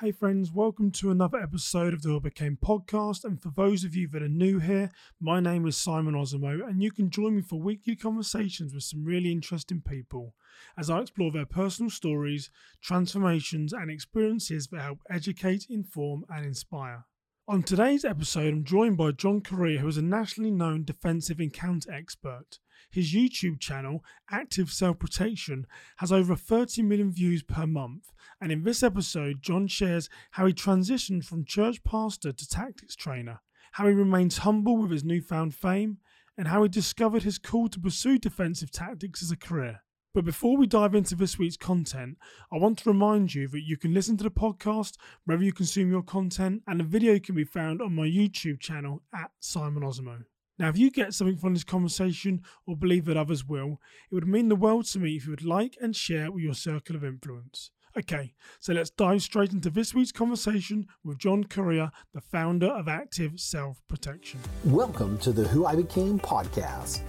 Hey, friends, welcome to another episode of the Who Became podcast. And for those of you that are new here, my name is Simon Osimo, and you can join me for weekly conversations with some really interesting people as I explore their personal stories, transformations, and experiences that help educate, inform, and inspire. On today's episode, I'm joined by John Correia, who is a nationally known defensive encounter expert. His YouTube channel, Active Self Protection, has over 30 million views per month. And in this episode, John shares how he transitioned from church pastor to tactics trainer, how he remains humble with his newfound fame, and how he discovered his call to pursue defensive tactics as a career. But before we dive into this week's content, I want to remind you that you can listen to the podcast wherever you consume your content, and the video can be found on my YouTube channel at Simon Osimo. Now, if you get something from this conversation or believe that others will, it would mean the world to me if you would like and share with your circle of influence. Okay, so let's dive straight into this week's conversation with John Correia, the founder of Active Self Protection. Welcome to the Who I Became podcast.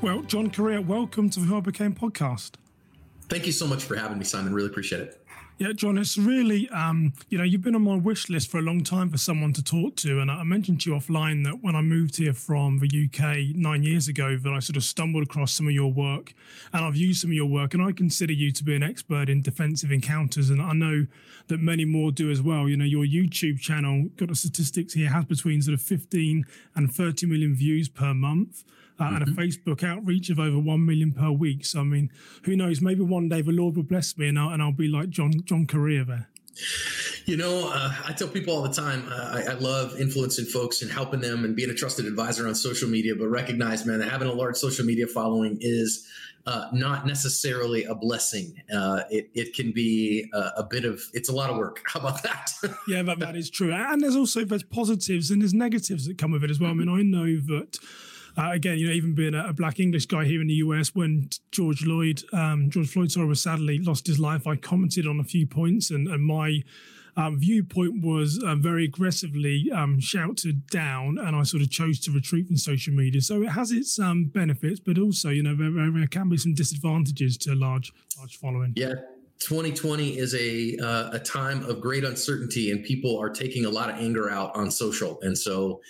Well, John Correia, welcome to the Who I Became podcast. Thank you so much for having me, Simon. Really appreciate it. Yeah, John, it's really, um, you know, you've been on my wish list for a long time for someone to talk to. And I mentioned to you offline that when I moved here from the UK nine years ago, that I sort of stumbled across some of your work and I've used some of your work. And I consider you to be an expert in defensive encounters. And I know that many more do as well. You know, your YouTube channel, got the statistics here, has between sort of 15 and 30 million views per month uh, mm-hmm. and a mm-hmm. Facebook outreach of over one million per week. So I mean, who knows? Maybe one day the Lord will bless me, and I'll, and I'll be like John John Correia there. You know, uh, I tell people all the time, uh, I, I, love influencing folks and helping them and being a trusted advisor on social media, but recognize, man, that having a large social media following is uh, not necessarily a blessing. Uh, it, it can be a, a, bit of, it's a lot of work. How about that? yeah, but that is true. And there's also, there's positives and there's negatives that come with it as well. I mean, I know that uh, again, you know, even being a, a, black English guy here in the US, when George Floyd, um, George Floyd, sorry, was sadly lost his life, I commented on a few points, and, and my um, viewpoint was uh, very aggressively um, shouted down, and I sort of chose to retreat from social media. So it has its um, benefits, but also, you know, there, there, can be some disadvantages to a large, large following. Yeah. 2020 is a uh, a time of great uncertainty, and people are taking a lot of anger out on social, and so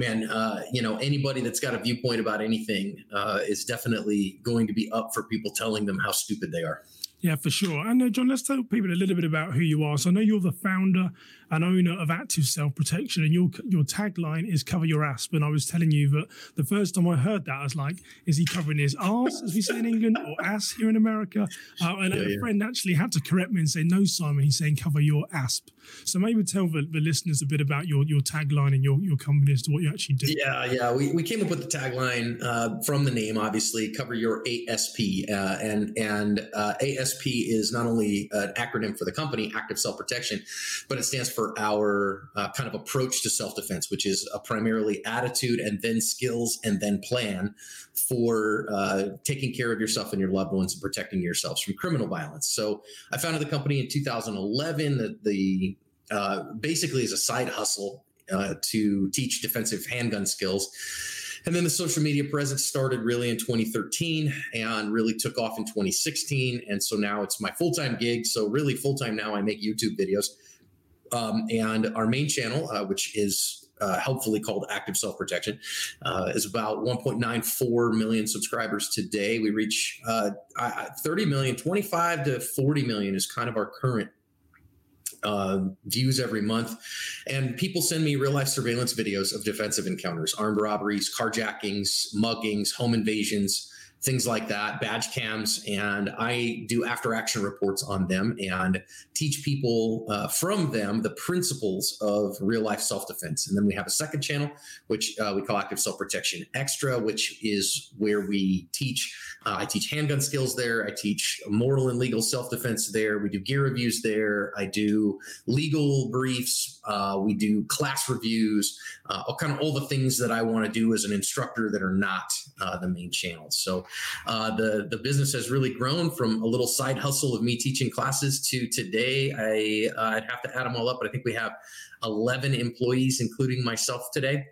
man, uh, you know, anybody that's got a viewpoint about anything uh, is definitely going to be up for people telling them how stupid they are. Yeah, for sure. And uh, John, let's tell people a little bit about who you are. So I know you're the founder and owner of Active Self Protection, and your your tagline is "Cover Your Asp." And I was telling you that the first time I heard that, I was like, "Is he covering his ass, as we say in England, or ass here in America?" Uh, and yeah, a yeah. friend actually had to correct me and say, "No, Simon, he's saying cover your asp." So maybe tell the, the listeners a bit about your your tagline and your your company as to what you actually do. Yeah, yeah, we, we came up with the tagline uh, from the name, obviously, cover your ASP, uh, and and uh, ASP is not only an acronym for the company, Active Self Protection, but it stands for for our uh, kind of approach to self defense, which is a primarily attitude and then skills and then plan for uh, taking care of yourself and your loved ones and protecting yourselves from criminal violence. So I founded the company in 2011. The, the uh, basically is a side hustle uh, to teach defensive handgun skills. And then the social media presence started really in 2013 and really took off in 2016. And so now it's my full time gig. So, really, full time now, I make YouTube videos. Um, and our main channel, uh, which is uh, helpfully called Active Self Protection, uh, is about 1.94 million subscribers today. We reach uh, 30 million, 25 to 40 million is kind of our current uh, views every month. And people send me real life surveillance videos of defensive encounters, armed robberies, carjackings, muggings, home invasions things like that, badge cams, and I do after action reports on them and teach people uh, from them the principles of real life self defense. And then we have a second channel, which uh, we call Active Self Protection Extra, which is where we teach. Uh, I teach handgun skills there. I teach moral and legal self defense there. We do gear reviews there. I do legal briefs. Uh, we do class reviews. Uh, kind of all the things that I want to do as an instructor that are not uh, the main channels. So uh, the the business has really grown from a little side hustle of me teaching classes to today. I uh, I'd have to add them all up, but I think we have 11 employees, including myself today.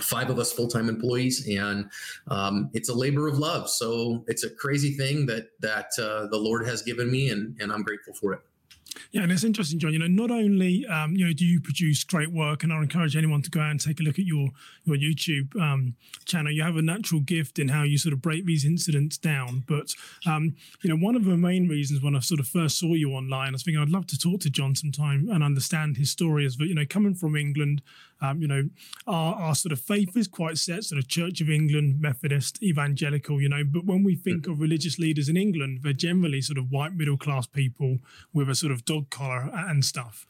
five of us full-time employees and um, it's a labor of love so it's a crazy thing that that uh, the lord has given me and and i'm grateful for it yeah, and it's interesting, John. You know, not only um, you know do you produce great work, and I encourage anyone to go out and take a look at your your YouTube um, channel. You have a natural gift in how you sort of break these incidents down. But um, you know, one of the main reasons when I sort of first saw you online, I was thinking I'd love to talk to John sometime and understand his story. Is that you know, coming from England, um, you know, our, our sort of faith is quite set, sort of Church of England, Methodist, evangelical. You know, but when we think of religious leaders in England, they're generally sort of white middle class people with a sort of dog collar and stuff.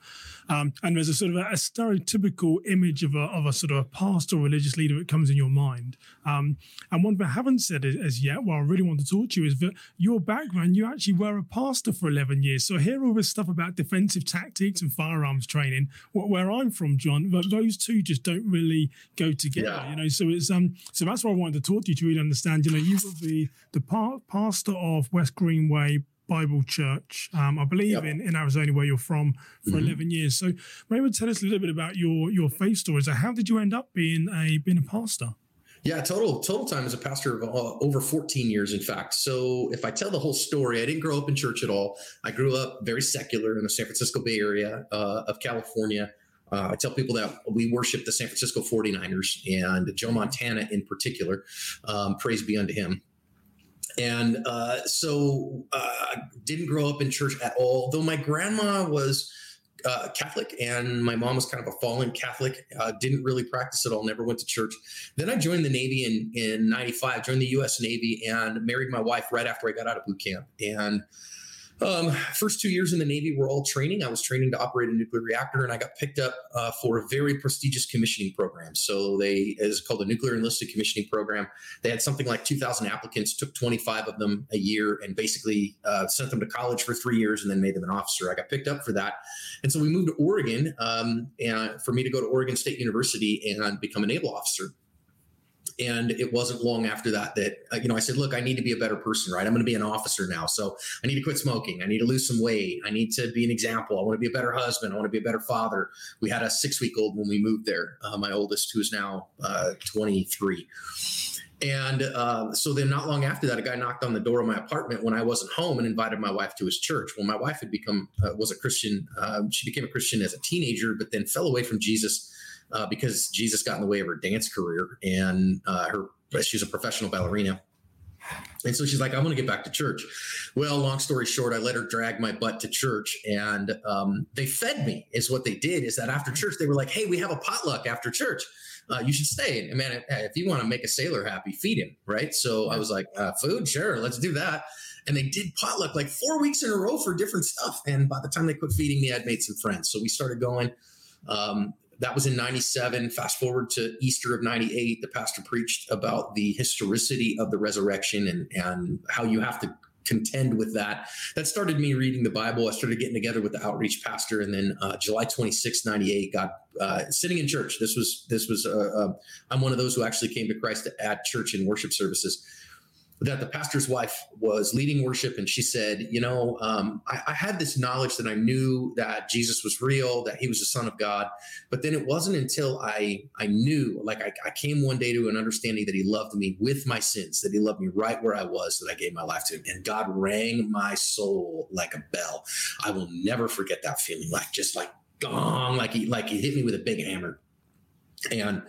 Um, and there's a sort of a, a, stereotypical image of a, of a sort of a pastor or religious leader that comes in your mind. Um, and one thing I haven't said as yet, what I really want to talk to you is that your background, you actually were a pastor for 11 years. So I hear all this stuff about defensive tactics and firearms training. Where I'm from, John, but those two just don't really go together. Yeah. You know, so it's um, so that's why I wanted to talk to you to really understand. You know, you were the the pastor of West Greenway Bible Church, um, I believe yep. in, in Arizona, where you're from, for mm-hmm. 11 years. So maybe tell us a little bit about your your faith stories. How did you end up being a being a pastor? Yeah, total total time as a pastor of uh, over 14 years, in fact. So if I tell the whole story, I didn't grow up in church at all. I grew up very secular in the San Francisco Bay Area uh, of California. Uh, I tell people that we worship the San Francisco 49ers and Joe Montana in particular. Um, praise be unto him and uh, so uh, didn't grow up in church at all. Though my grandma was uh, Catholic and my mom was kind of a fallen Catholic. Uh, didn't really practice at all. Never went to church. Then I joined the Navy in in '95. Joined the U.S. Navy and married my wife right after I got out of boot camp. And um, first two years in the Navy were all training. I was training to operate a nuclear reactor, and I got picked up uh, for a very prestigious commissioning program. So they is called the nuclear enlisted commissioning program. They had something like 2,000 applicants, took 25 of them a year, and basically uh, sent them to college for three years, and then made them an officer. I got picked up for that, and so we moved to Oregon, um, and for me to go to Oregon State University and become a naval officer and it wasn't long after that that uh, you know i said look i need to be a better person right? I'm going to be an officer now so i need to quit smoking. I need to lose some weight. I need to be an example. I want to be a better husband. I want to be a better father. We had a six week old when we moved there uh, my oldest who is now uh, 23 and uh, so then, not long after that, a guy knocked on the door of my apartment when I wasn't home and invited my wife to his church. Well, my wife had become uh, was a Christian. Uh, she became a Christian as a teenager, but then fell away from Jesus uh, because Jesus got in the way of her dance career, and uh, her she's a professional ballerina. And so she's like, I want to get back to church. Well, long story short, I let her drag my butt to church, and um, they fed me. Is what they did. Is that after church they were like, Hey, we have a potluck after church. Uh, you should stay. And man, if you want to make a sailor happy, feed him, right? So I was like, uh, food, sure, let's do that. And they did potluck like four weeks in a row for different stuff. And by the time they quit feeding me, I'd made some friends. So we started going. Um, that was in 97 fast forward to easter of 98 the pastor preached about the historicity of the resurrection and and how you have to contend with that. That started me reading the bible. I started getting together with the outreach pastor and then uh, july 26 98 got uh, sitting in church. This was this was uh, uh, i'm one of those who actually came to christ at church and worship services that the pastor's wife was leading worship and she said you know um, I, I, had this knowledge that i knew that jesus was real that he was the son of god but then it wasn't until i i knew like I, I came one day to an understanding that he loved me with my sins that he loved me right where i was that i gave my life to him and god rang my soul like a bell. I will never forget that feeling like just like gong like he like he hit me with a big hammer. And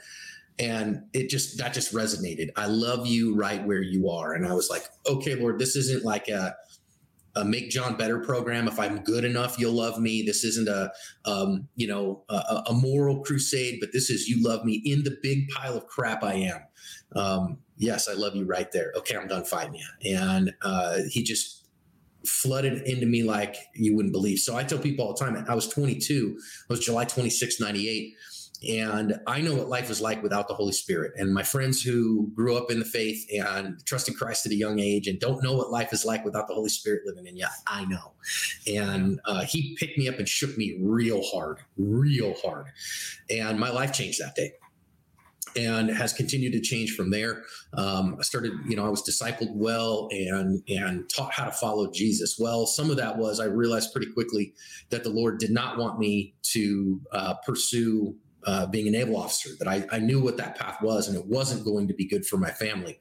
and it just that just resonated. I love you right where you are. And i was like okay lord this isn't like a, a make john better program. If i'm good enough you'll love me. This isn't a um, you know a, a, moral crusade but this is you love me in the big pile of crap i am. Um, yes i love you right there. Okay i'm done fighting you and uh, he just flooded into me like you wouldn't believe. So i tell people all the time i was 22 it was july 26 98 and I know what life is like without the Holy Spirit. And my friends who grew up in the faith and trusted Christ at a young age and don't know what life is like without the Holy Spirit living in you, I know. And uh, he picked me up and shook me real hard, real hard. And my life changed that day and has continued to change from there. Um, I started, you know, I was discipled well and and taught how to follow Jesus well. Some of that was I realized pretty quickly that the Lord did not want me to uh, pursue uh, being a naval officer. That I, I knew what that path was, and it wasn't going to be good for my family.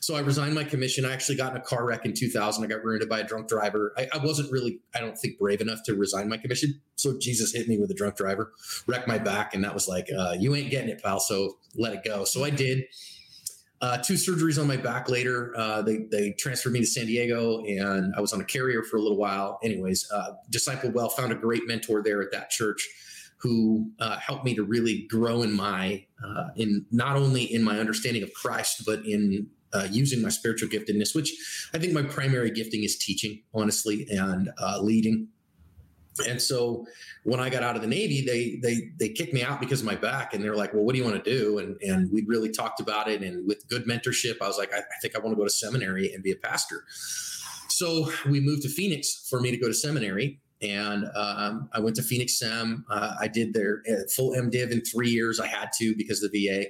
So I resigned my commission. I actually got in a car wreck in 2000. I got rear-ended by a drunk driver. I, I, wasn't really, I don't think, brave enough to resign my commission. So Jesus hit me with a drunk driver, wrecked my back, and that was like, uh, you ain't getting it, pal. So let it go. So I did. Uh, two surgeries on my back later. Uh, they they transferred me to San Diego, and I was on a carrier for a little while. Anyways, uh, disciple well, found a great mentor there at that church who uh, helped me to really grow in my uh, in not only in my understanding of Christ, but in uh, using my spiritual giftedness, which I think my primary gifting is teaching, honestly, and uh, leading. And so when I got out of the Navy, they they they kicked me out because of my back, and they're like, "Well, what do you want to do?" And and we really talked about it, and with good mentorship, I was like, I, I think I want to go to seminary and be a pastor. So we moved to Phoenix for me to go to seminary, and um, I went to Phoenix Sem. Uh, I did their uh, full MDiv in three years. I had to because of the VA.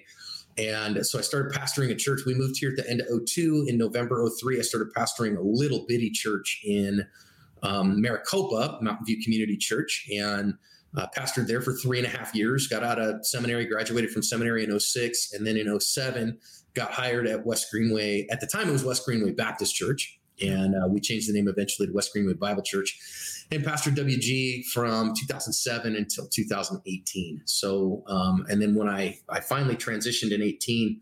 And so I started pastoring a church. We moved here at the end of 02. In November 03, I started pastoring a little bitty church in um, Maricopa, Mountain View Community Church, and uh, pastored there for three and a half years. Got out of seminary, graduated from seminary in 06, and then in 07, got hired at West Greenway. At the time, it was West Greenway Baptist Church, and uh, we changed the name eventually to West Greenway Bible Church and Pastor WG from 2007 until 2018. So, um, and then when I I finally transitioned in 18,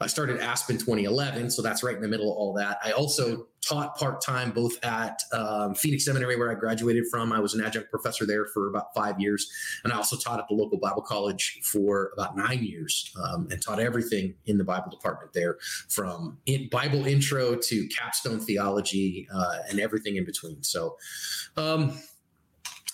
I started ASP in 2011, so that's right in the middle of all that. I also taught part time both at um, Phoenix Seminary, where I graduated from. I was an adjunct professor there for about five years, and I also taught at the local Bible college for about nine years, um, and taught everything in the Bible department there, from in Bible intro to capstone theology uh, and everything in between. So. Um,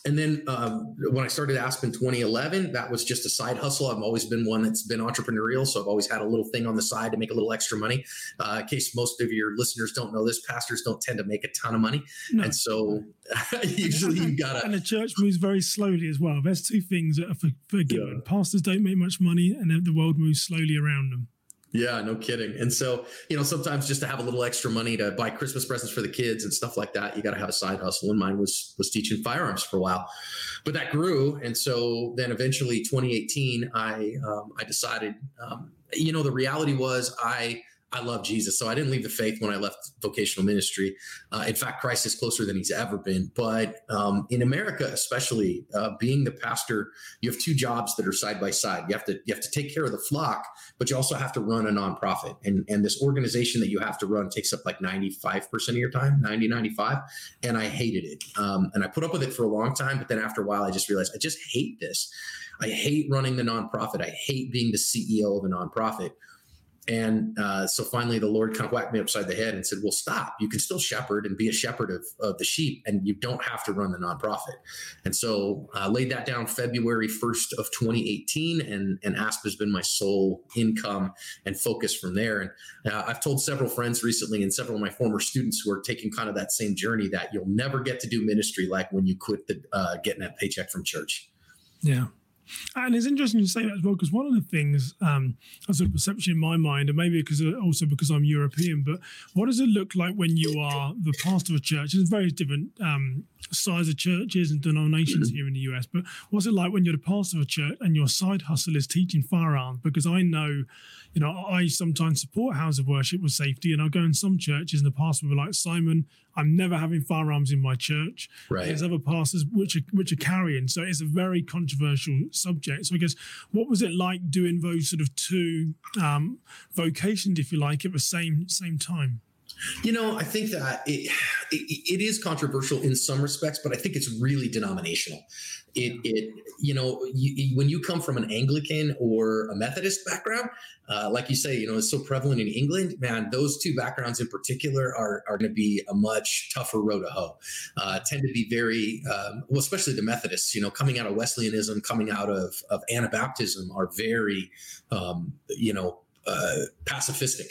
and then um, when I started ASP in 2011, that was just a side hustle. I've always been one that's been entrepreneurial. So I've always had a little thing on the side to make a little extra money. Uh, in case most of your listeners don't know this, pastors don't tend to make a ton of money. No. And so usually you got to. And the church moves very slowly as well. There's two things that are for, forgiven. Yeah. Pastors don't make much money and the world moves slowly around them. Yeah, no kidding. And so, you know, sometimes just to have a little extra money to buy Christmas presents for the kids and stuff like that, you got to have a side hustle. And mine was was teaching firearms for a while, but that grew. And so then eventually, 2018, I um, I decided, um, you know, the reality was I I love Jesus. So I didn't leave the faith when I left vocational ministry. Uh, in fact, Christ is closer than he's ever been. But um, in America, especially uh, being the pastor, you have two jobs that are side by side. You have to you have to take care of the flock, but you also have to run a nonprofit. And and this organization that you have to run takes up like 95% of your time, 90, 95. And I hated it. Um, and I put up with it for a long time. But then after a while, I just realized I just hate this. I hate running the nonprofit. I hate being the CEO of a nonprofit and uh, so finally, the Lord kind of whacked me upside the head and said, Well, stop. You can still shepherd and be a shepherd of, of the sheep, and you don't have to run the nonprofit. And so I uh, laid that down February 1st of 2018, and, and ASP has been my sole income and focus from there. And uh, I've told several friends recently and several of my former students who are taking kind of that same journey that you'll never get to do ministry like when you quit the, uh, getting that paycheck from church. Yeah. And it's interesting to say that as well, because one of the things, um, as a perception in my mind, and maybe because also because I'm European, but what does it look like when you are the pastor of a church? There's very different um, size of churches and denominations here in the US, but what's it like when you're the pastor of a church and your side hustle is teaching firearms? Because I know you know, I sometimes support house of worship with safety, and I go in some churches, and the pastor will be like, Simon, I'm never having firearms in my church. Right. There's other pastors which are which are carrying, so it's a very controversial subject. So I guess what was it like doing those sort of two um, vocations, if you like, at the same same time? You know, I think that it, it, it is controversial in some respects, but I think it's really denominational. It, it you know, you, when you come from an Anglican or a Methodist background, uh, like you say, you know, it's so prevalent in England, man, those two backgrounds in particular are, are going to be a much tougher road to hoe. Uh, tend to be very, um, well, especially the Methodists, you know, coming out of Wesleyanism, coming out of, of Anabaptism are very, um, you know, uh, pacifistic.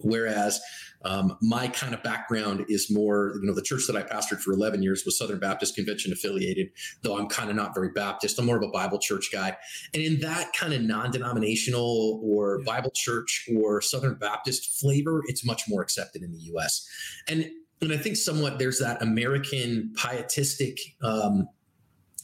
Whereas um, my kind of background is more, you know, the church that I pastored for 11 years was Southern Baptist Convention affiliated, though I'm kind of not very Baptist. I'm more of a Bible church guy. And in that kind of non denominational or Bible church or Southern Baptist flavor, it's much more accepted in the US. And and I think somewhat there's that American pietistic um,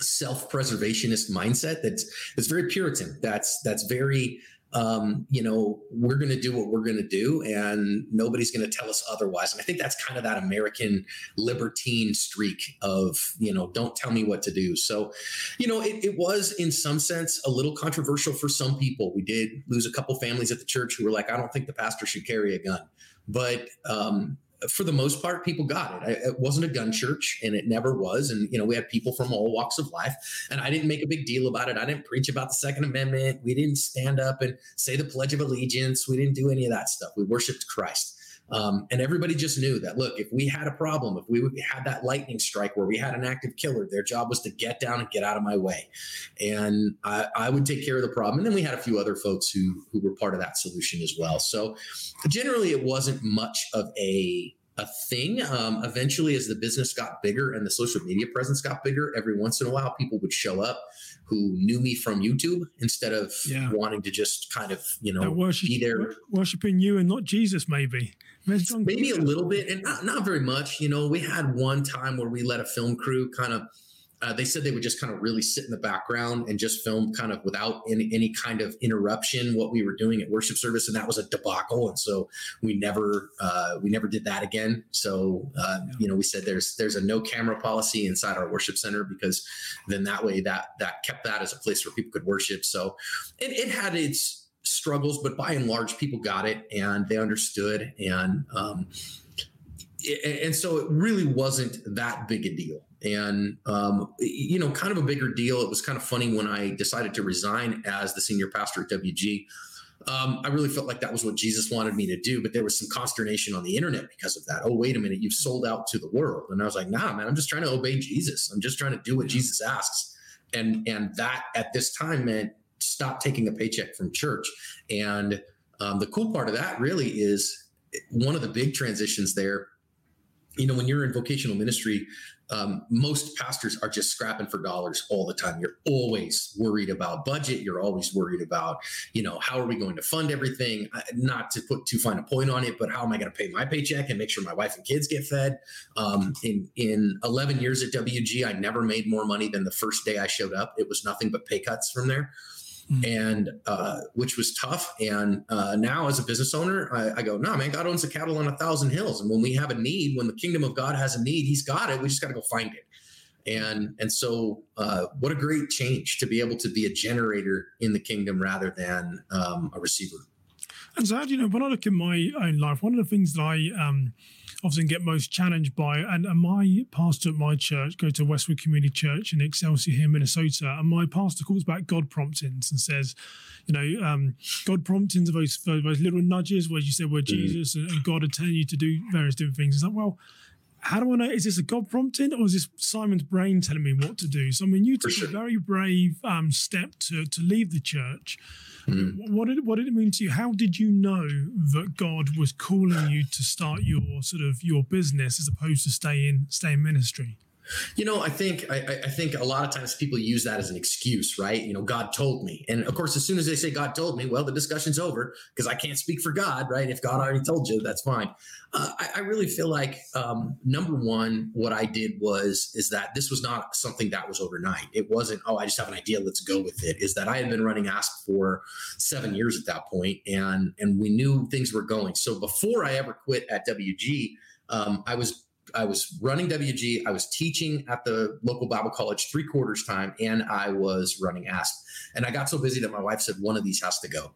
self-preservationist mindset that's that's very Puritan. That's that's very um, you know, we're going to do what we're going to do, and nobody's going to tell us otherwise. And I think that's kind of that American libertine streak of, you know, don't tell me what to do. So, you know, it, it was in some sense a little controversial for some people. We did lose a couple families at the church who were like, I don't think the pastor should carry a gun. But um, for the most part, people got it. It wasn't a gun church, and it never was. And you know, we had people from all walks of life, and I didn't make a big deal about it. I didn't preach about the Second Amendment. We didn't stand up and say the Pledge of Allegiance. We didn't do any of that stuff. We worshipped Christ. Um, and everybody just knew that look, if we had a problem, if we had that lightning strike where we had an active killer, their job was to get down and get out of my way. And I, I would take care of the problem. And then we had a few other folks who, who were part of that solution as well. So generally, it wasn't much of a a thing. Um, eventually, as the business got bigger and the social media presence got bigger, every once in a while, people would show up who knew me from YouTube instead of yeah. wanting to just kind of, you know, worship, be there. Worshiping you and not Jesus, maybe. Maybe a little bit and not, not very much. You know, we had one time where we let a film crew kind of uh, they said they would just kind of really sit in the background and just film kind of without any, any kind of interruption what we were doing at worship service and that was a debacle and so we never uh, we never did that again. So uh, you know we said there's there's a no camera policy inside our worship center because then that way that that kept that as a place where people could worship. So it, it had its struggles but by and large people got it and they understood and um, and so it really wasn't that big a deal and um, you know kind of a bigger deal. It was kind of funny when i decided to resign as the senior pastor at wg um, i really felt like that was what jesus wanted me to do but there was some consternation on the internet because of that. Oh wait a minute you've sold out to the world. And i was like nah man i'm just trying to obey jesus. I'm just trying to do what jesus asks. And and that at this time meant stop taking a paycheck from church. And um, the cool part of that really is one of the big transitions there you know when you're in vocational ministry um, most pastors are just scrapping for dollars all the time. You're always worried about budget. You're always worried about, you know, how are we going to fund everything? Not to put too fine a point on it, but how am I going to pay my paycheck and make sure my wife and kids get fed? Um, in in 11 years at WG, I never made more money than the first day I showed up. It was nothing but pay cuts from there mm-hmm. and uh, which was tough. And uh, now, as a business owner, I, I go, no, nah, man, God owns the cattle on a thousand hills. And when we have a need, when the kingdom of God has a need, He's got it. We just got to go find it. And and so, uh, what a great change to be able to be a generator in the kingdom rather than um, a receiver. And so, you know, when I look at my own life, one of the things that I um, often get most challenged by. And, and my pastor at my church, go to Westwood Community Church in Excelsior here, Minnesota, and my pastor calls back God promptings and says, you know, um, God promptings are those, those little nudges where you say, where mm-hmm. Jesus and, and God are telling you to do various different things. It's like, well, how do I know? Is this a God prompting or is this Simon's brain telling me what to do? So, I mean, you took sure. a very brave um, step to, to leave the church. Mm. What did what did it mean to you? How did you know that God was calling you to start your sort of your business as opposed to stay in stay in ministry? You know, I think I, I, think a lot of times people use that as an excuse, right? You know, God told me, and of course, as soon as they say God told me, well, the discussion's over because I can't speak for God, right? If God already told you, that's fine. Uh, I, I, really feel like um, number one, what I did was is that this was not something that was overnight. It wasn't, oh, I just have an idea, let's go with it. Is that I had been running ASP for seven years at that point, and and we knew things were going. So before I ever quit at WG. Um, I was I was running WG, I was teaching at the local Bible college three quarters time, and I was running ASP. And I got so busy that my wife said one of these has to go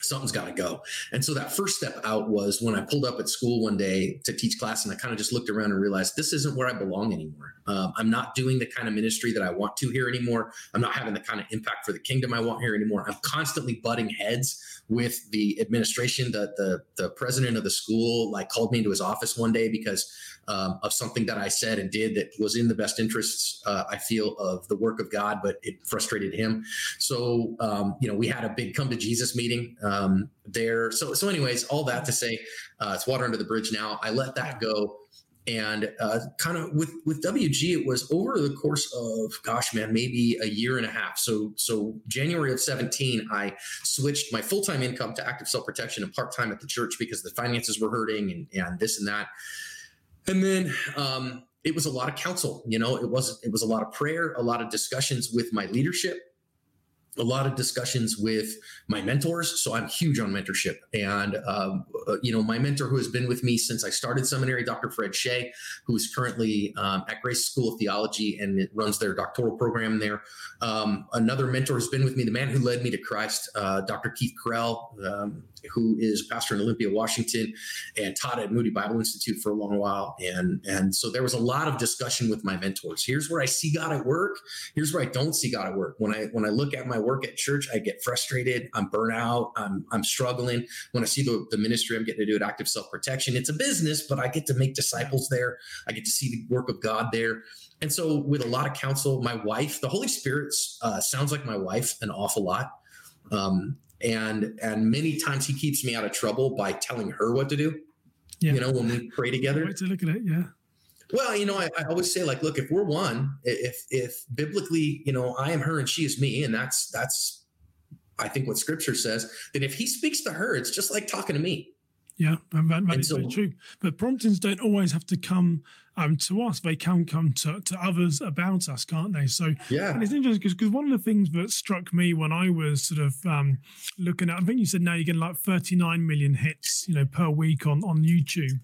something's got to go. And so that first step out was when I pulled up at school one day to teach class, and I kind of just looked around and realized this isn't where I belong anymore. Um, I'm not doing the kind of ministry that I want to here anymore. I'm not having the kind of impact for the kingdom I want here anymore. I'm constantly butting heads with the administration. The the the president of the school like called me into his office one day because um, of something that I said and did that was in the best interests, uh, I feel, of the work of God, but it frustrated him. So, um, you know, we had a big come to Jesus meeting um, there. So, so, anyways, all that to say, uh, it's water under the bridge now. I let that go. And uh, kind of with with WG, it was over the course of gosh, man, maybe a year and a half. So so January of seventeen, I switched my full time income to active self protection and part time at the church because the finances were hurting and and this and that. And then um, it was a lot of counsel. You know, it was it was a lot of prayer, a lot of discussions with my leadership, a lot of discussions with my mentors. So I'm huge on mentorship. And, um, uh, you know, my mentor who has been with me since I started seminary, Dr. Fred Chay, who is currently um, at Grace School of Theology and runs their doctoral program there. Um, another mentor has been with me, the man who led me to Christ, uh, Dr. Keith Carell, um, who is pastor in Olympia, Washington, and taught at Moody Bible Institute for a long while. And, and so there was a lot of discussion with my mentors. Here's where I see God at work. Here's where I don't see God at work. When I when I look at my work at church, I get frustrated. I'm burnt out. I'm I'm struggling. When I see the, the ministry I'm getting to do at Active Self Protection, it's a business, but I get to make disciples there. I get to see the work of God there. And so, with a lot of counsel, my wife, the Holy Spirit uh, sounds like my wife an awful lot. Um, and and many times he keeps me out of trouble by telling her what to do. Yeah. You know, when we pray together. to look at it, yeah. Well, you know, I, I, always say, like, look, if we're one, if if biblically, you know, I am her and she is me, and that's that's, I think what Scripture says. Then if he speaks to her, it's just like talking to me. Yeah, that, that is so, very true. But promptings don't always have to come um, to us. They can come to, to others about us, can't they? So yeah, it's interesting because one of the things that struck me when I was sort of um, looking at, I think you said now you're getting like 39 million hits, you know, per week on on YouTube.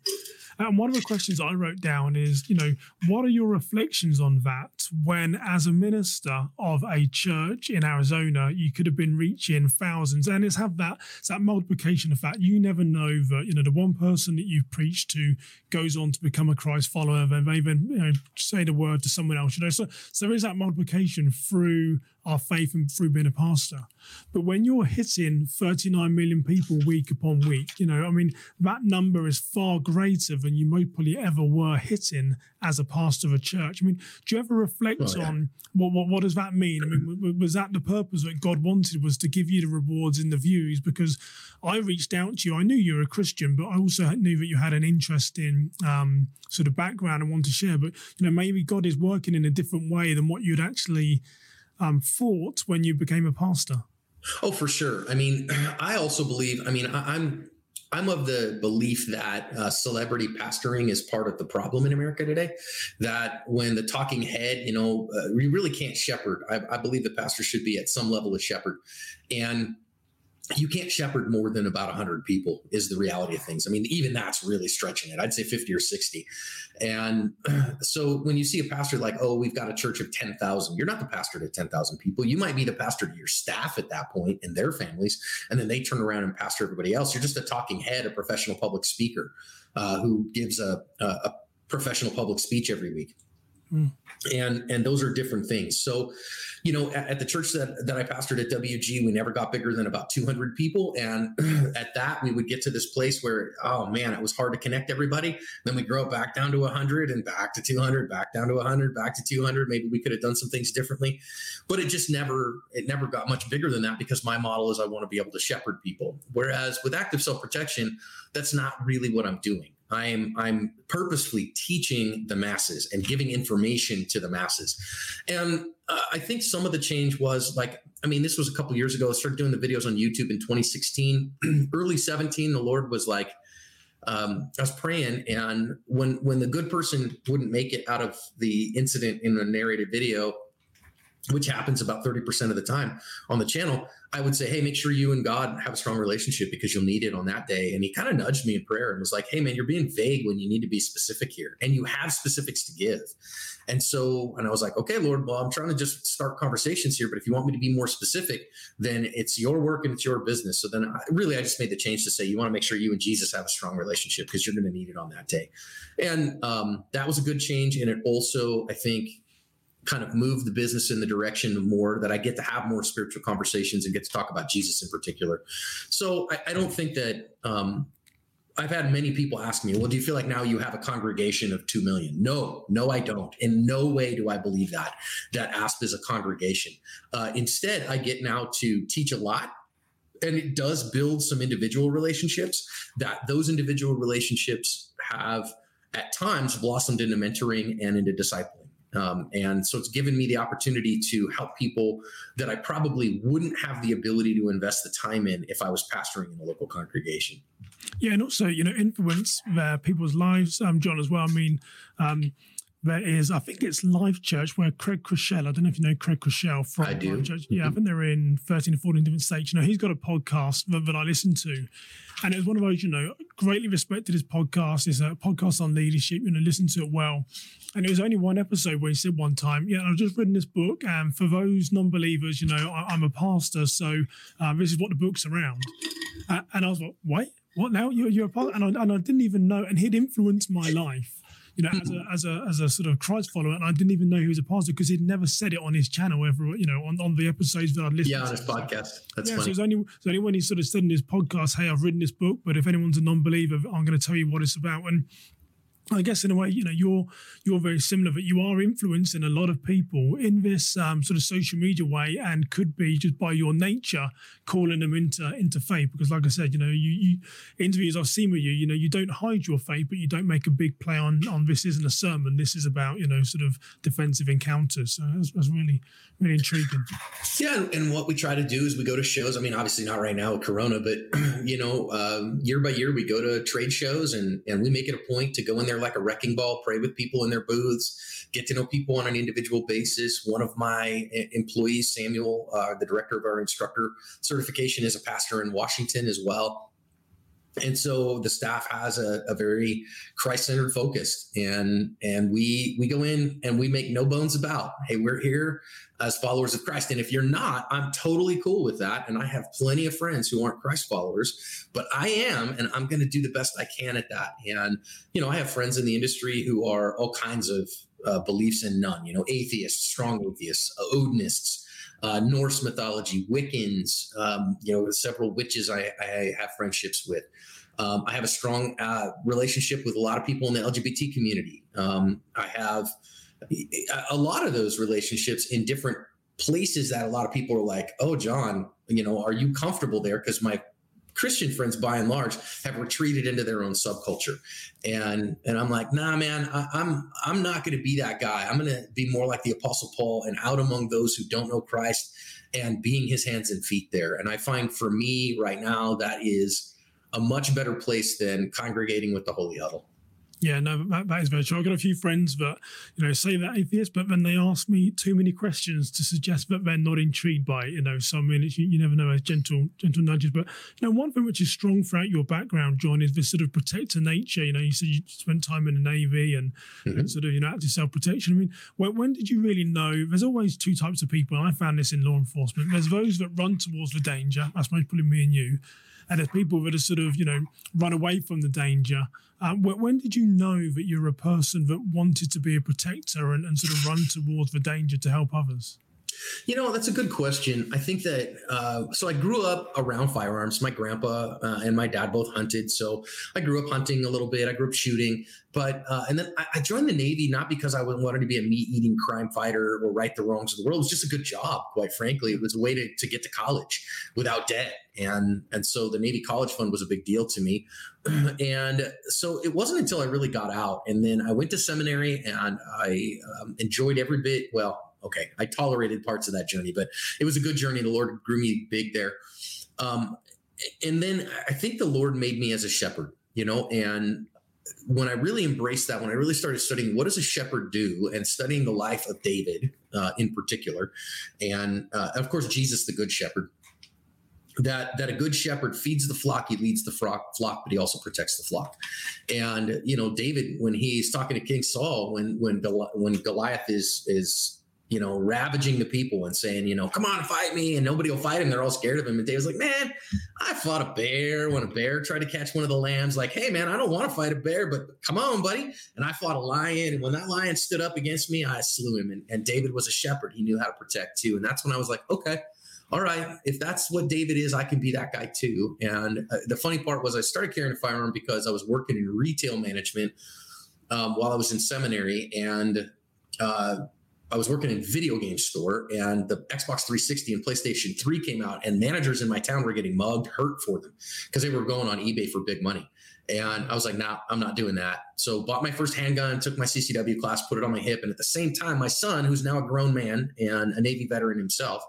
And one of the questions I wrote down is, you know, what are your reflections on that when, as a minister of a church in Arizona, you could have been reaching thousands? And it's have that, it's that multiplication effect. You never know that, you know, the one person that you've preached to goes on to become a Christ follower, and they then, you know, say the word to someone else, you know. So, so there is that multiplication through our faith and through being a pastor. But when you're hitting 39 million people week upon week, you know, I mean, that number is far greater than you most probably ever were hitting as a pastor of a church. I mean, do you ever reflect oh, yeah. on what, what, what does that mean? I mean, was that the purpose that God wanted was to give you the rewards in the views? Because I reached out to you, I knew you were a Christian, but I also knew that you had an interest in um, sort of background and want to share. But you know, maybe God is working in a different way than what you'd actually um, thought when you became a pastor? Oh, for sure. I mean, I also believe. I mean, I, am I'm of the belief that uh, celebrity pastoring is part of the problem in America today. That when the talking head, you know, uh, we really can't shepherd. I, I believe the pastor should be at some level of shepherd, and you can't shepherd more than about 100 people is the reality of things. I mean even that's really stretching it. I'd say 50 or 60 and so when you see a pastor like oh we've got a church of 10,000 you're not the pastor to 10,000 people. You might be the pastor to your staff at that point and their families and then they turn around and pastor everybody else. You're just a talking head a professional public speaker uh, who gives a, a, a professional public speech every week mm. and and those are different things so you know, at, at, the church that, that I pastored at WG, we never got bigger than about 200 people. And at that, we would get to this place where, oh man, it was hard to connect everybody. Then we grow back down to 100 and back to 200, back down to 100, back to 200. Maybe we could have done some things differently, but it just never, it never got much bigger than that because my model is I want to be able to shepherd people. Whereas with active self protection, that's not really what I'm doing. I'm I'm purposefully teaching the masses and giving information to the masses, and uh, I think some of the change was like I mean this was a couple years ago. I started doing the videos on YouTube in 2016, early 17. The Lord was like, um, I was praying, and when when the good person wouldn't make it out of the incident in the narrated video, which happens about 30% of the time on the channel, I would say, Hey, make sure you and God have a strong relationship because you'll need it on that day. And he kind of nudged me in prayer and was like, Hey, man, you're being vague when you need to be specific here and you have specifics to give. And so, and I was like, Okay, Lord, well, I'm trying to just start conversations here, but if you want me to be more specific, then it's your work and it's your business. So then I, really, I just made the change to say, You want to make sure you and Jesus have a strong relationship because you're going to need it on that day. And um, that was a good change. And it also, I think, kind of move the business in the direction more that I get to have more spiritual conversations and get to talk about Jesus in particular. So I, I don't think that um, I've had many people ask me, well, do you feel like now you have a congregation of 2 million? No, no, I don't. In no way do I believe that, that ASP is a congregation. Uh, instead, I get now to teach a lot and it does build some individual relationships that those individual relationships have at times blossomed into mentoring and into discipling. Um, and so it's given me the opportunity to help people that I probably wouldn't have the ability to invest the time in if I was pastoring in a local congregation. Yeah, and also, you know, influence uh, people's lives, um, John, as well. I mean, um, there is, I think it's Life Church where Craig Groeschel, I don't know if you know Craig Groeschel from I do. Life Church. Yeah, I think they're in 13 or 14 different states. You know, he's got a podcast that, that I listen to. And it was one of those, you know, greatly respected his podcast. It's a podcast on leadership, you know, listen to it well. And it was only one episode where he said one time, Yeah, I've just written this book. And for those non believers, you know, I, am a pastor. So um, this is what the book's around. Uh, and I was like, Wait, what now? You're, you're a pastor? And I, and I didn't even know. And he'd influenced my life you know, as mm-hmm. a as a as a sort of Christ follower, and I didn't even know he was a pastor because he'd never said it on his channel ever, you know, on, on the episodes that I'd listened. Yeah, on his podcast. That's yeah, funny. So it's only so only when he sort of said in his podcast, "Hey, I've written this book, but if anyone's a non-believer, I'm going to tell you what it's about." And I guess in a way, you know, you're you're very similar, but you are influencing a lot of people in this um, sort of social media way, and could be just by your nature calling them into into faith. Because, like I said, you know, you, you interviews I've seen with you, you know, you don't hide your faith, but you don't make a big play on on this isn't a sermon. This is about you know sort of defensive encounters. So that's, that's really really intriguing. Yeah, and what we try to do is we go to shows. I mean, obviously not right now with Corona, but you know, um, year by year we go to trade shows and and we make it a point to go in there like a wrecking ball, pray with people in their booths, get to know people on an individual basis. One of my eh, employees, Samuel, uh, the director of our instructor certification, is a pastor in Washington as well and so the staff has a, a very christ-centered focus and and we we go in and we make no bones about hey we're here as followers of christ. And if you're not i'm totally cool with that. And i have plenty of friends who aren't christ followers but i am and i'm going to do the best i can at that. And you know i have friends in the industry who are all kinds of uh, beliefs and none you know atheists strong atheists odinists uh, Norse mythology, Wiccans, um, you know, several witches I, I have friendships with. Um, I have a strong uh, relationship with a lot of people in the LGBT community. Um, I have a lot of those relationships in different places that a lot of people are like, "Oh, John, you know, are you comfortable there?" Because my Christian friends, by and large, have retreated into their own subculture, and and I'm like, nah, man, I, I'm I'm not going to be that guy. I'm going to be more like the Apostle Paul and out among those who don't know Christ and being His hands and feet there. And I find for me right now that is a much better place than congregating with the holy huddle. Yeah, no, that, that is very true. I've got a few friends that, you know, say they're atheists, but then they ask me too many questions to suggest that they're not intrigued by it, you know. So, I mean, you, you, never know, as gentle, gentle nudges. But, you know, one thing which is strong throughout your background, John, is this sort of protector nature. You know, you said you spent time in the Navy and, mm-hmm. and sort of, you know, active self protection. I mean, when, when did you really know? There's always two types of people, and I found this in law enforcement. There's those that run towards the danger, that's most probably me and you and as people that have sort of you know run away from the danger. Um, when did you know that you're a person that wanted to be a protector and, and sort of run towards the danger to help others? You know, that's a good question. I think that uh, so I grew up around firearms. My grandpa uh, and my dad both hunted, so I grew up hunting a little bit. I grew up shooting, but uh, and then I, I, joined the Navy not because I wanted to be a meat eating crime fighter or right the wrongs of the world. It was just a good job, quite frankly. It was a way to, to get to college without debt, and and so the Navy College Fund was a big deal to me. and so it wasn't until I really got out, and then I went to seminary, and I um, enjoyed every bit. Well okay, I tolerated parts of that journey, but it was a good journey. The Lord grew me big there. Um, and then I think the Lord made me as a shepherd, you know, and when I really embraced that, when I really started studying what does a shepherd do and studying the life of David uh, in particular, and uh, of course, Jesus, the good shepherd, that that a good shepherd feeds the flock he leads the flock, flock but he also protects the flock and you know david when he's talking to king saul when when when goliath is is you know, ravaging the people and saying, you know, come on, fight me, and nobody will fight him. They're all scared of him. And David's like, man, I fought a bear when a bear tried to catch one of the lambs. Like, hey, man, I don't want to fight a bear, but come on, buddy. And I fought a lion, and when that lion stood up against me, I slew him. And, and David was a shepherd; he knew how to protect too. And that's when I was like, okay. All right, if that's what David is, I can be that guy too. And uh, the funny part was, I started carrying a firearm because I was working in retail management um, while I was in seminary, and uh, I was working in video game store and the Xbox 360 and PlayStation 3 came out and managers in my town were getting mugged, hurt for them because they were going on eBay for big money. And I was like, nah, I'm not doing that. So bought my first handgun, took my CCW class, put it on my hip. And at the same time, my son, who's now a grown man and a Navy veteran himself,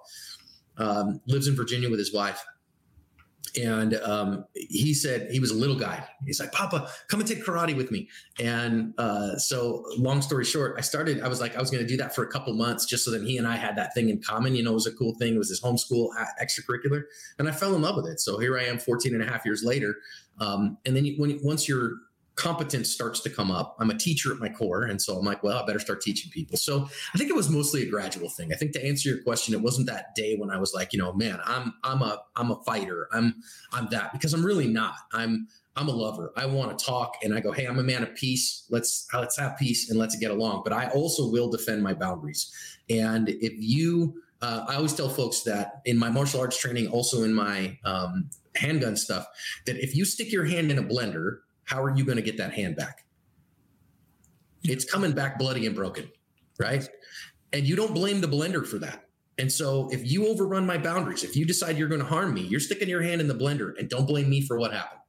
um, lives in Virginia with his wife. And um, he said he was a little guy. He's like, "Papa, come and take karate with me." And uh, so, long story short, I started. I was like, I was going to do that for a couple months, just so that he and I had that thing in common. You know, it was a cool thing. It was his homeschool extracurricular, and I fell in love with it. So here I am, 14 and a half years later. Um, and then when once you're competence starts to come up. I'm a teacher at my core. And so I'm like, well, I better start teaching people. So I think it was mostly a gradual thing. I think to answer your question, it wasn't that day when I was like, you know, man, I'm I'm a I'm a fighter. I'm I'm that because I'm really not. I'm I'm a lover. I want to talk and I go, hey, I'm a man of peace. Let's let's have peace and let's get along. But I also will defend my boundaries. And if you uh, I always tell folks that in my martial arts training, also in my um, handgun stuff, that if you stick your hand in a blender how are you going to get that hand back? It's coming back bloody and broken, right? And you don't blame the blender for that. And so if you overrun my boundaries, if you decide you're going to harm me, you're sticking your hand in the blender and don't blame me for what happened.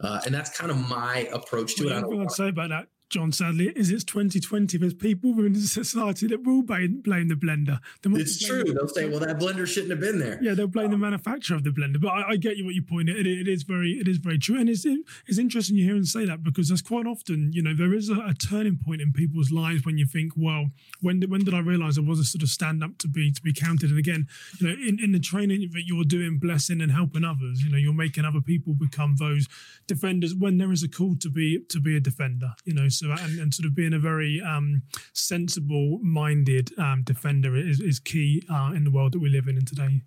Uh, and that's kind of my approach to it. I would say about that John, sadly, is it's 2020. There's people within society that will blame, blame the blender. It's true. The, they'll say, "Well, that blender shouldn't have been there." Yeah, they'll blame um, the manufacturer of the blender. But I, I get you what you point. It, it is very, it is very true, and it's it's interesting you hear and say that because that's quite often, you know, there is a, a, turning point in people's lives when you think, "Well, when did when did I realize I was a sort of stand up to be to be counted?" And again, you know, in, in the training that you're doing, blessing and helping others, you know, you're making other people become those defenders when there is a call to be to be a defender. You know, and, and sort of being a very um, sensible minded um, defender is, is key uh, in the world that we live in, in today.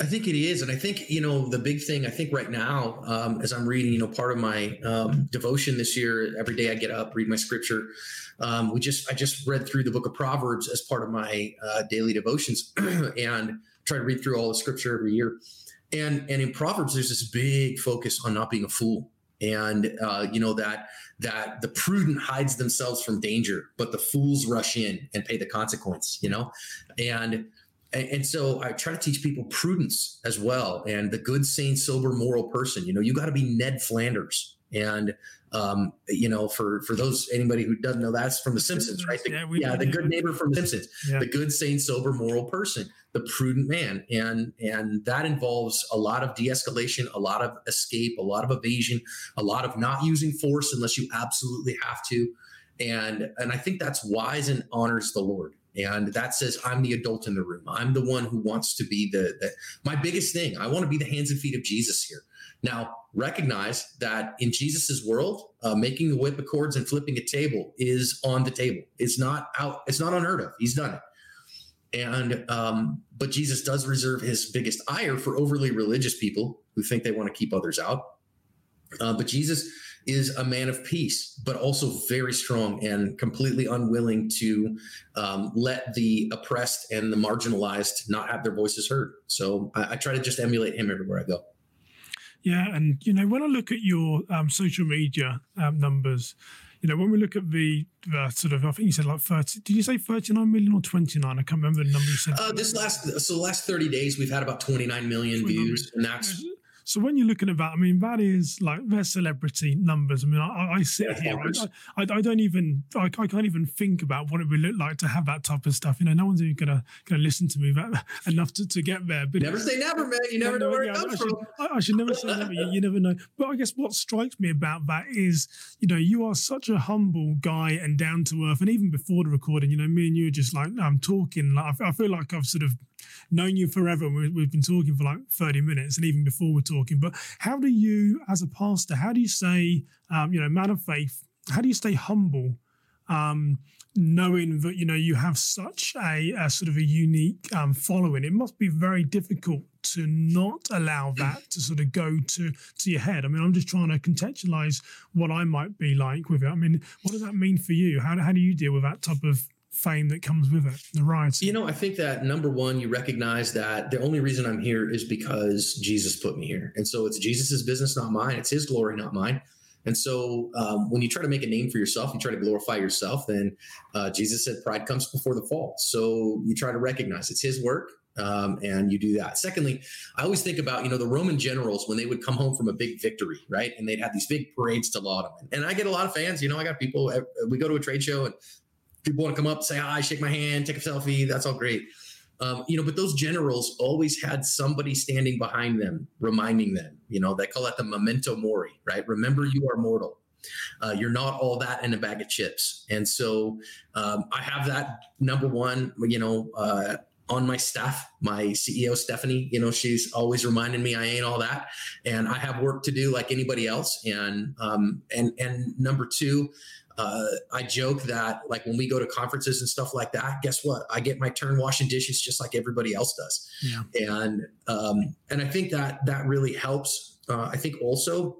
I think it is, and I think you know the big thing. I think right now, um, as I'm reading, you know, part of my um, devotion this year, every day I get up, read my scripture. Um, we just I just read through the book of Proverbs as part of my uh, daily devotions, and try to read through all the scripture every year. And and in Proverbs, there's this big focus on not being a fool, and uh, you know that that the prudent hides themselves from danger, but the fools rush in and pay the consequence, you know? And and so I try to teach people prudence as well, and the good, sane, sober, moral person. You know, you got to be Ned Flanders, and um, you know, for for those anybody who doesn't know, that's from The Simpsons, right? The, yeah, yeah the good neighbor from The Simpsons, yeah. the good, sane, sober, moral person, the prudent man, and and that involves a lot of de-escalation, a lot of escape, a lot of evasion, a lot of not using force unless you absolutely have to, and and I think that's wise and honors the Lord. And that says I'm the adult in the room. I'm the one who wants to be the, the my biggest thing. I want to be the hands and feet of Jesus here. Now, recognize that in Jesus's world, uh, making the whip of cords and flipping a table is on the table. It's not out. It's not unheard of. He's done it. And um, but Jesus does reserve his biggest ire for overly religious people who think they want to keep others out. Uh, but Jesus is a man of peace, but also very strong and completely unwilling to um, let the oppressed and the marginalized not have their voices heard. So I, I try to just emulate him everywhere I go. Yeah, and you know when I look at your um, social media um, numbers, you know when we look at the, the, sort of I think you said like thirty. Did you say thirty nine million or twenty nine? I can't remember the number you said. Uh, this last so the last thirty days we've had about twenty nine million views, and that's so when you're looking at that, I mean, that is like their celebrity numbers. I mean, I, I sit yeah, here, I, I, I, don't even, I, I, can't even think about what it would look like to have that type of stuff. You know, no one's even gonna gonna listen to me that enough to, to get there. But never say never, man. You never know where yeah, it comes from. I, should never say never. You, you never know. But I guess what strikes me about that is, you know, you are such a humble guy and down to earth. And even before the recording, you know, me and you are just like I'm talking. Like I feel like I've sort of known you forever. We've been talking for like 30 minutes and even before we're talking. But how do you, as a pastor, how do you say, um, you know, man of faith, how do you stay humble? Um, knowing that you know you have such a, a sort of a unique um, following it must be very difficult to not allow that to sort of go to to your head i mean i'm just trying to contextualize what i might be like with it i mean what does that mean for you how, how do you deal with that type of fame that comes with it, the riots. You know, I think that number one, you recognize that the only reason I'm here is because Jesus put me here. And so it's Jesus's business, not mine. It's his glory, not mine. And so um, when you try to make a name for yourself, you try to glorify yourself, then uh, Jesus said pride comes before the fall. So you try to recognize it's his work. Um, and you do that. Secondly, I always think about you know the Roman generals when they would come home from a big victory, right? And they'd have these big parades to laud them. And I get a lot of fans. You know, I got people. We go to a trade show and people want to come up, say hi, shake my hand, take a selfie. That's all great. Um, you know, but those generals always had somebody standing behind them, reminding them. You know, they call that the memento mori, right? Remember, you are mortal. Uh, you're not all that in a bag of chips. And so um, I have that number one, you know, uh, on my staff, my CEO, Stephanie, you know, she's always reminding me I ain't all that. And I have work to do like anybody else. And, um, and, and number two, uh, I joke that like when we go to conferences and stuff like that, guess what? I get my turn washing dishes just like everybody else does. Yeah. And, um, and I think that that really helps. Uh, I think also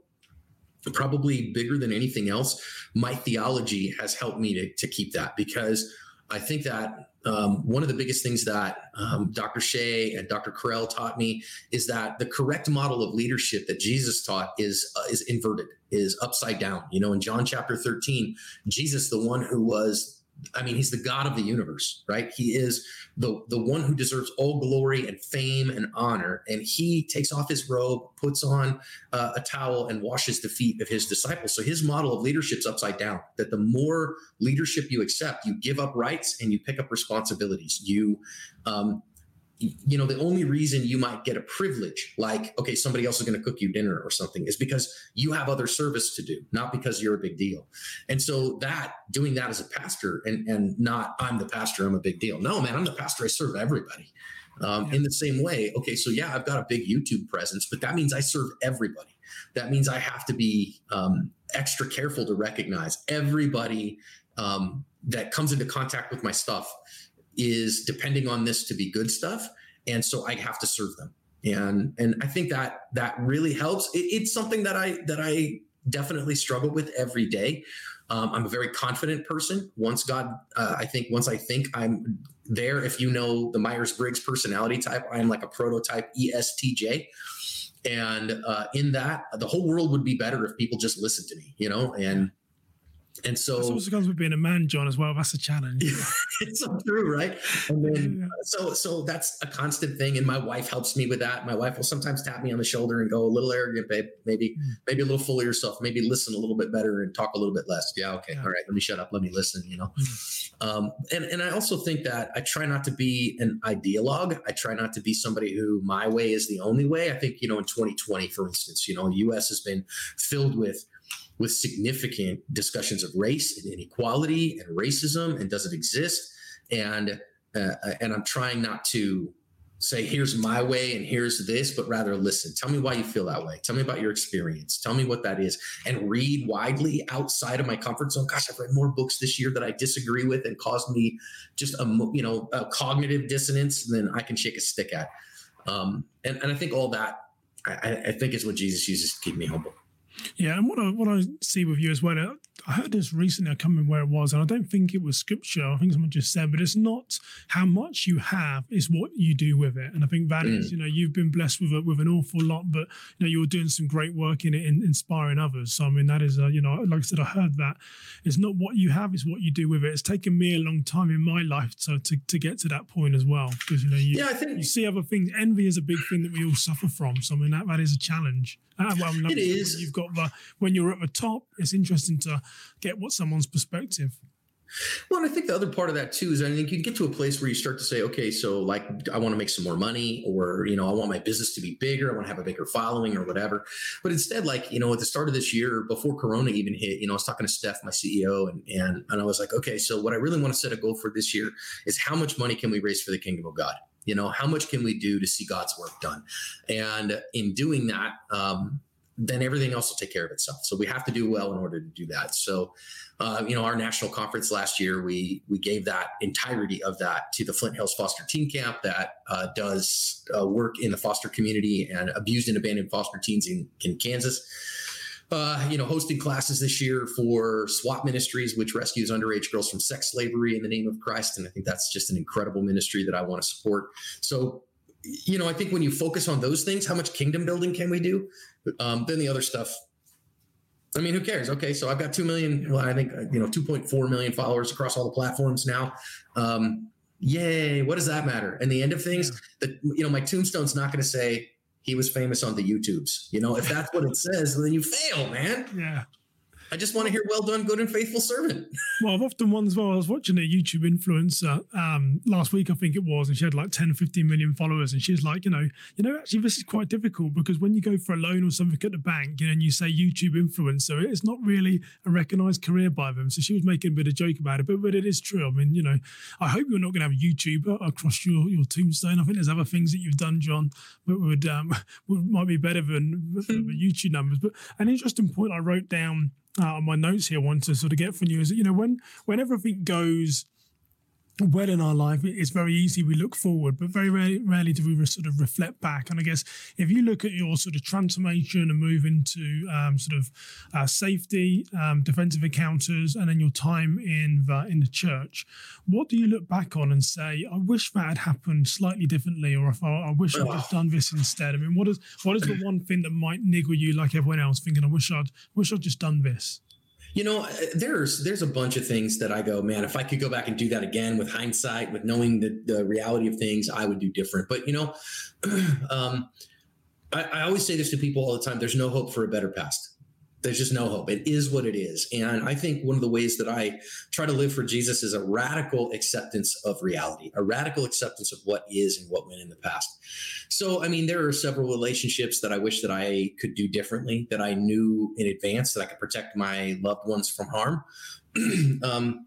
probably bigger than anything else, my theology has helped me to, to keep that because I think that um, one of the biggest things that um, Dr. Chay and Dr. Carell taught me is that the correct model of leadership that Jesus taught is uh, is inverted, is upside down. You know, in John chapter 13, Jesus, the one who was I mean, he's the God of the universe, right? He is the the one who deserves all glory and fame and honor. And he takes off his robe, puts on uh, a towel, and washes the feet of his disciples. So his model of leadership's upside down. That the more leadership you accept, you give up rights and you pick up responsibilities. You um, you know the only reason you might get a privilege like okay somebody else is going to cook you dinner or something is because you have other service to do not because you're a big deal. And so that doing that as a pastor and and not i'm the pastor i'm a big deal. No man i'm the pastor i serve everybody. Um, yeah. in the same way okay so yeah i've got a big youtube presence but that means i serve everybody. That means i have to be um, extra careful to recognize everybody um, that comes into contact with my stuff is depending on this to be good stuff. And so i have to serve them. And and i think that that really helps. It, it's something that i that i definitely struggle with every day. Um, i'm a very confident person. Once god uh, i think once i think i'm there if you know the myers-briggs personality type i'm like a prototype estj and uh, in that the whole world would be better if people just listened to me you know? And and so it also comes with being a man, John, as well. That's a challenge. it's so true, right? And then yeah. so so that's a constant thing. And my wife helps me with that. My wife will sometimes tap me on the shoulder and go, a little arrogant, babe. Maybe, mm. maybe a little full of yourself. Maybe listen a little bit better and talk a little bit less. Yeah, okay. Yeah. All right, let me shut up. Let me listen, you know. Mm. Um, and, and I also think that I try not to be an ideologue. I try not to be somebody who my way is the only way. I think, you know, in 2020, for instance, you know, the US has been filled with with significant discussions of race and inequality and racism and does it exist? And uh, and i'm trying not to say here's my way and here's this but rather listen. Tell me why you feel that way. Tell me about your experience. Tell me what that is. And read widely outside of my comfort zone. Gosh i've read more books this year that i disagree with and caused me just a you know a cognitive dissonance than i can shake a stick at. Um, and, and i think all that I, I think is what jesus uses to keep me humble yeah, and what I what I see with you as well, I heard this recently. I can't remember where it was, and I don't think it was scripture. I think someone just said, but it's not how much you have; it's what you do with it. And I think that mm. is, you know, you've been blessed with a, with an awful lot, but you know, you're doing some great work in it, in inspiring others. So I mean, that is, uh, you know, like I said, I heard that it's not what you have; it's what you do with it. It's taken me a long time in my life to to, to get to that point as well, because you know, you, yeah, I think you see other things. Envy is a big thing that we all suffer from. So I mean, that that is a challenge. Uh, well, it is. You've got the when you're at the top. It's interesting to get what someone's perspective. Well, and I think the other part of that too is I think you get to a place where you start to say, okay, so like I want to make some more money, or you know, I want my business to be bigger, I want to have a bigger following, or whatever. But instead, like you know, at the start of this year, before Corona even hit, you know, I was talking to Steph, my CEO, and and and I was like, okay, so what I really want to set a goal for this year is how much money can we raise for the kingdom of God? You know, how much can we do to see God's work done? And in doing that, um, then everything else will take care of itself. So we have to do well in order to do that. So, uh, you know, our national conference last year, we we gave that entirety of that to the Flint Hills Foster Teen Camp that uh, does uh, work in the foster community and abused and abandoned foster teens in, in Kansas uh, you know, hosting classes this year for SWAT Ministries, which rescues underage girls from sex slavery in the name of Christ. And I think that's just an incredible ministry that I want to support. So, you know, I think when you focus on those things, how much kingdom building can we do? Um, then the other stuff, I mean, who cares? Okay, so I've got 2 million, well, I think, you know, 2.4 million followers across all the platforms now. Um, yay, what does that matter? And the end of things, yeah. that, you know, my tombstone's not going to say, he was famous on the YouTubes. You know, if that's what it says, then you fail, man. Yeah. I just want to hear "Well done, good and faithful servant." Well, I've often wondered as well. I was watching a YouTube influencer um, last week, I think it was, and she had like 10, 15 million followers, and she's like, you know, you know, actually, this is quite difficult because when you go for a loan or something at the bank, you know, and you say YouTube influencer, it's not really a recognized career by them. So she was making a bit of joke about it, but but it is true. I mean, you know, I hope you're not going to have a YouTuber across your your tombstone. I think there's other things that you've done, John, that would um, would might be better than the YouTube numbers. But an interesting point I wrote down uh, of my notes here, I want to sort of get from you is that you know when when everything goes well in our life, it's very easy. We look forward, but very rarely, rarely do we sort of reflect back. And I guess if you look at your sort of transformation and move into um, sort of uh, safety, um, defensive encounters, and then your time in the, in the church, what do you look back on and say, "I wish that had happened slightly differently," or "If I, I wish I'd just done this instead"? I mean, what is what is the one thing that might niggle you, like everyone else, thinking, "I wish I'd wish I'd just done this"? You know, uh, there's there's a bunch of things that I go, man, if I could go back and do that again with hindsight, with knowing the, the reality of things, I would do different. But you know, um, I, I always say this to people all the time: there's no hope for a better past there's just no hope. It is what it is. And I think one of the ways that I try to live for Jesus is a radical acceptance of reality, a radical acceptance of what is and what went in the past. So, I mean, there are several relationships that I wish that I could do differently, that I knew in advance that I could protect my loved ones from harm. um,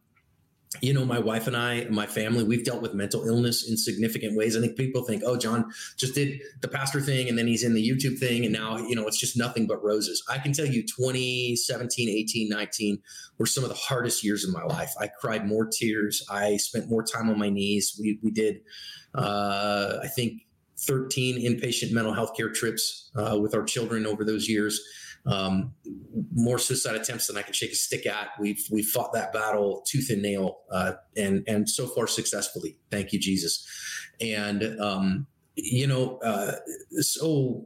you know, my wife and I, my family, we've dealt with mental illness in significant ways. I think people think, oh, John just did the pastor thing and then he's in the YouTube thing. And now, you know, it's just nothing but roses. I can tell you 2017, 18, 19 were some of the hardest years of my life. I cried more tears. I spent more time on my knees. We, we did, uh, I think, 13 inpatient mental health care trips uh, with our children over those years um, more suicide attempts than I can shake a stick at. We've we've fought that battle tooth and nail, uh, and and so far successfully. Thank you, Jesus. And um, you know, uh, so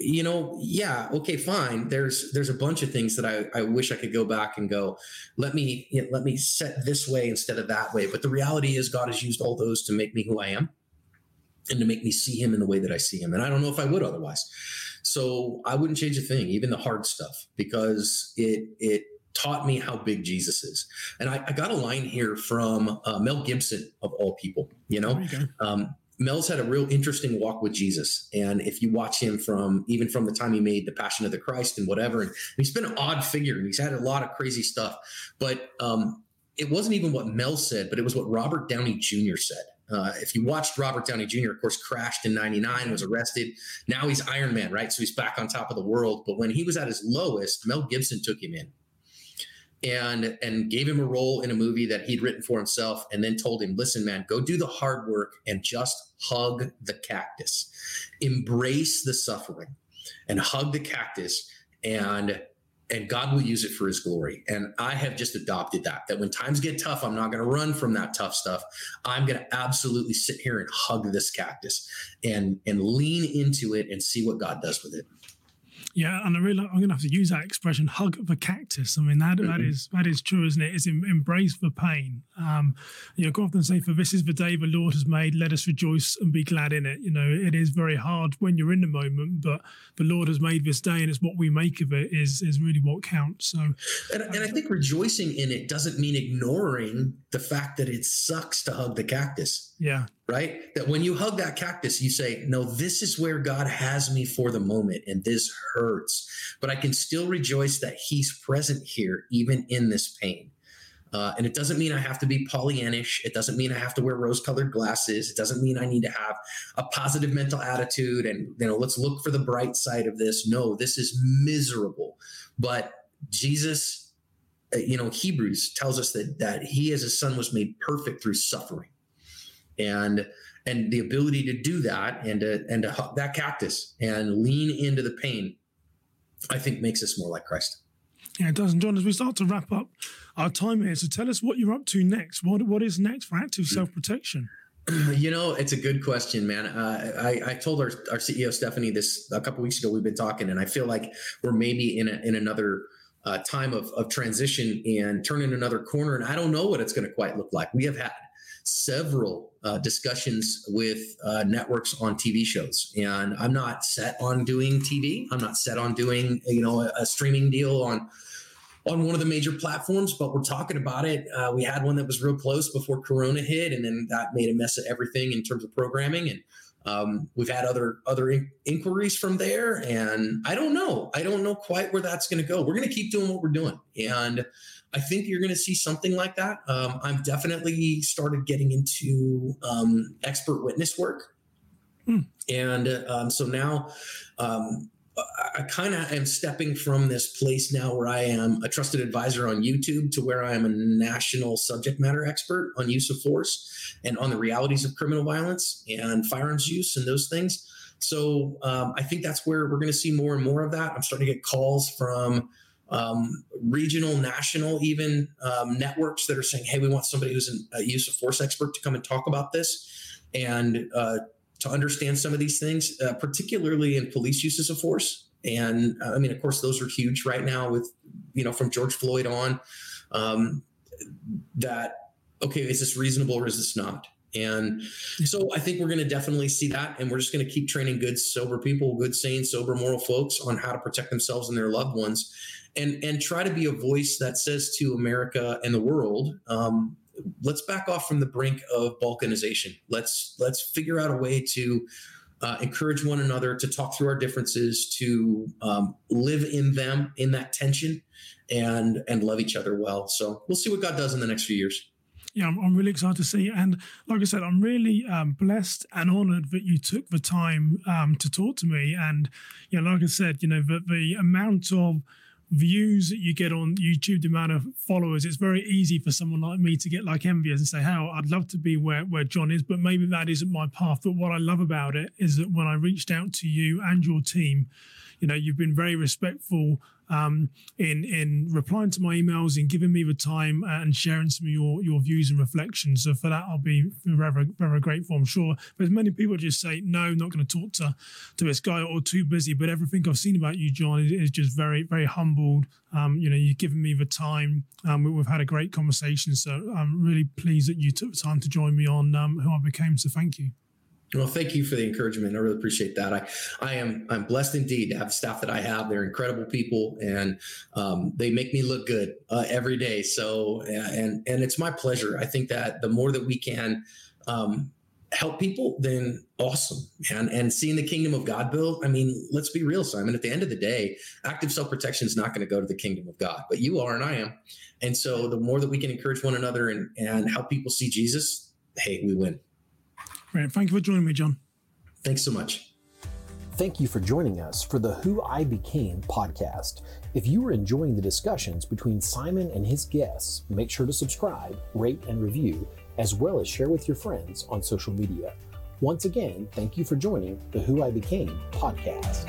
you know, yeah, okay, fine. There's there's a bunch of things that I, I wish I could go back and go, let me you know, let me set this way instead of that way. But the reality is, God has used all those to make me who I am, and to make me see Him in the way that I see Him. And I don't know if I would otherwise. So I wouldn't change a thing, even the hard stuff, because it it taught me how big Jesus is. And I, I got a line here from uh, Mel Gibson of all people. You know, you um, Mel's had a real interesting walk with Jesus, and if you watch him from even from the time he made the Passion of the Christ and whatever, and he's been an odd figure, and he's had a lot of crazy stuff. But um, it wasn't even what Mel said, but it was what Robert Downey Jr. said. Uh, if you watched Robert Downey Jr., of course, crashed in 99, was arrested. Now he's Iron Man, right? So he's back on top of the world. But when he was at his lowest, Mel Gibson took him in and and gave him a role in a movie that he'd written for himself and then told him listen man go do the hard work and just hug the cactus embrace the suffering and hug the cactus and and God will use it for his glory. And I have just adopted that, that when times get tough, I'm not going to run from that tough stuff. I'm going to absolutely sit here and hug this cactus and, and lean into it and see what God does with it. Yeah, and I really I'm going to have to use that expression, "hug the cactus." I mean, that, mm-hmm. that is that is true, isn't it? It's embrace the pain. Um, you know, I often say, "For this is the day the Lord has made; let us rejoice and be glad in it." You know, it is very hard when you're in the moment, but the Lord has made this day, and it's what we make of it is is really what counts. So, and, and I think rejoicing in it doesn't mean ignoring the fact that it sucks to hug the cactus. Yeah, right? That when you hug that cactus, you say, No, this is where God has me for the moment, and this hurts. But I can still rejoice that He's present here, even in this pain. Uh, and it doesn't mean I have to be Pollyannish. It doesn't mean I have to wear rose-colored glasses. It doesn't mean I need to have a positive mental attitude and you know let's look for the bright side of this. No, this is miserable. But Jesus, uh, you know, Hebrews tells us that that He as a Son was made perfect through suffering and and the ability to do that and to and to hug that cactus and lean into the pain, I think makes us more like Christ. Yeah, it does. And John, as we start to wrap up our time here, so tell us what you're up to next. What what is next for active hmm. self protection? You know, it's a good question, man. Uh, I, I told our, our CEO Stephanie this a couple weeks ago. We've been talking, and I feel like we're maybe in a, in another uh, time of, of transition and turning another corner. And I don't know what it's going to quite look like. We have had several uh, discussions with uh, networks on TV shows, and I'm not set on doing TV. I'm not set on doing you know a, a streaming deal on on one of the major platforms, but we're talking about it. Uh, we had one that was real close before Corona hit, and then that made a mess of everything in terms of programming. And um, we've had other other in- inquiries from there, and I don't know. I don't know quite where that's going to go. We're going to keep doing what we're doing, and I think you're going to see something like that. Um, I've definitely started getting into um, expert witness work, hmm. and um, so now um, I kind of am stepping from this place now where I am a trusted advisor on YouTube to where I am a national subject matter expert on use of force and on the realities of criminal violence and firearms use and those things. So um, I think that's where we're going to see more and more of that. I'm starting to get calls from um, regional, national, even um, networks that are saying, "Hey, we want somebody who's an, a use of force expert to come and talk about this." And uh, to understand some of these things, uh, particularly in police uses of force. And uh, I mean, of course, those are huge right now with, you know, from George Floyd on. Um, that, okay, is this reasonable or is this not? And so I think we're going to definitely see that. And we're just going to keep training good, sober people, good, sane, sober, moral folks on how to protect themselves and their loved ones. And, and try to be a voice that says to America and the world, um, let's back off from the brink of balkanization. Let's let's figure out a way to uh, encourage one another to talk through our differences, to um, live in them in that tension, and and love each other well. So we'll see what God does in the next few years. Yeah, I'm, I'm really excited to see. And like I said, I'm really um, blessed and honored that you took the time um, to talk to me. And, know, like I said, you know, the, the amount of views that you get on YouTube, the amount of followers, it's very easy for someone like me to get like envious and say, "How I'd love to be where where John is, but maybe that isn't my path." But what I love about it is that when I reached out to you and your team, you know, you've been very respectful um, in in replying to my emails and giving me the time and sharing some of your your views and reflections. So for that, I'll be very very grateful. I'm sure there's many people just say no, not going to talk to to this guy or too busy. But everything I've seen about you, John, is, is just very very humbled. Um, you know, you've given me the time. Um, we, have had a great conversation. So I'm really pleased that you took the time to join me on um, who I became. So thank you. Well, thank you for the encouragement. I really appreciate that. I, I am, I'm blessed indeed to have staff that I have. They're incredible people, and um, they make me look good uh, every day. So, and and it's my pleasure. I think that the more that we can um, help people, then awesome, and and seeing the kingdom of God built. I mean, let's be real, Simon. At the end of the day, active self protection is not going to go to the kingdom of God, but you are, and I am. And so, the more that we can encourage one another and and help people see Jesus, hey, we win. Great. Thank you for joining me, John. Thanks so much. Thank you for joining us for the Who I Became podcast. If you are enjoying the discussions between Simon and his guests, make sure to subscribe, rate, and review, as well as share with your friends on social media. Once again, thank you for joining the Who I Became podcast.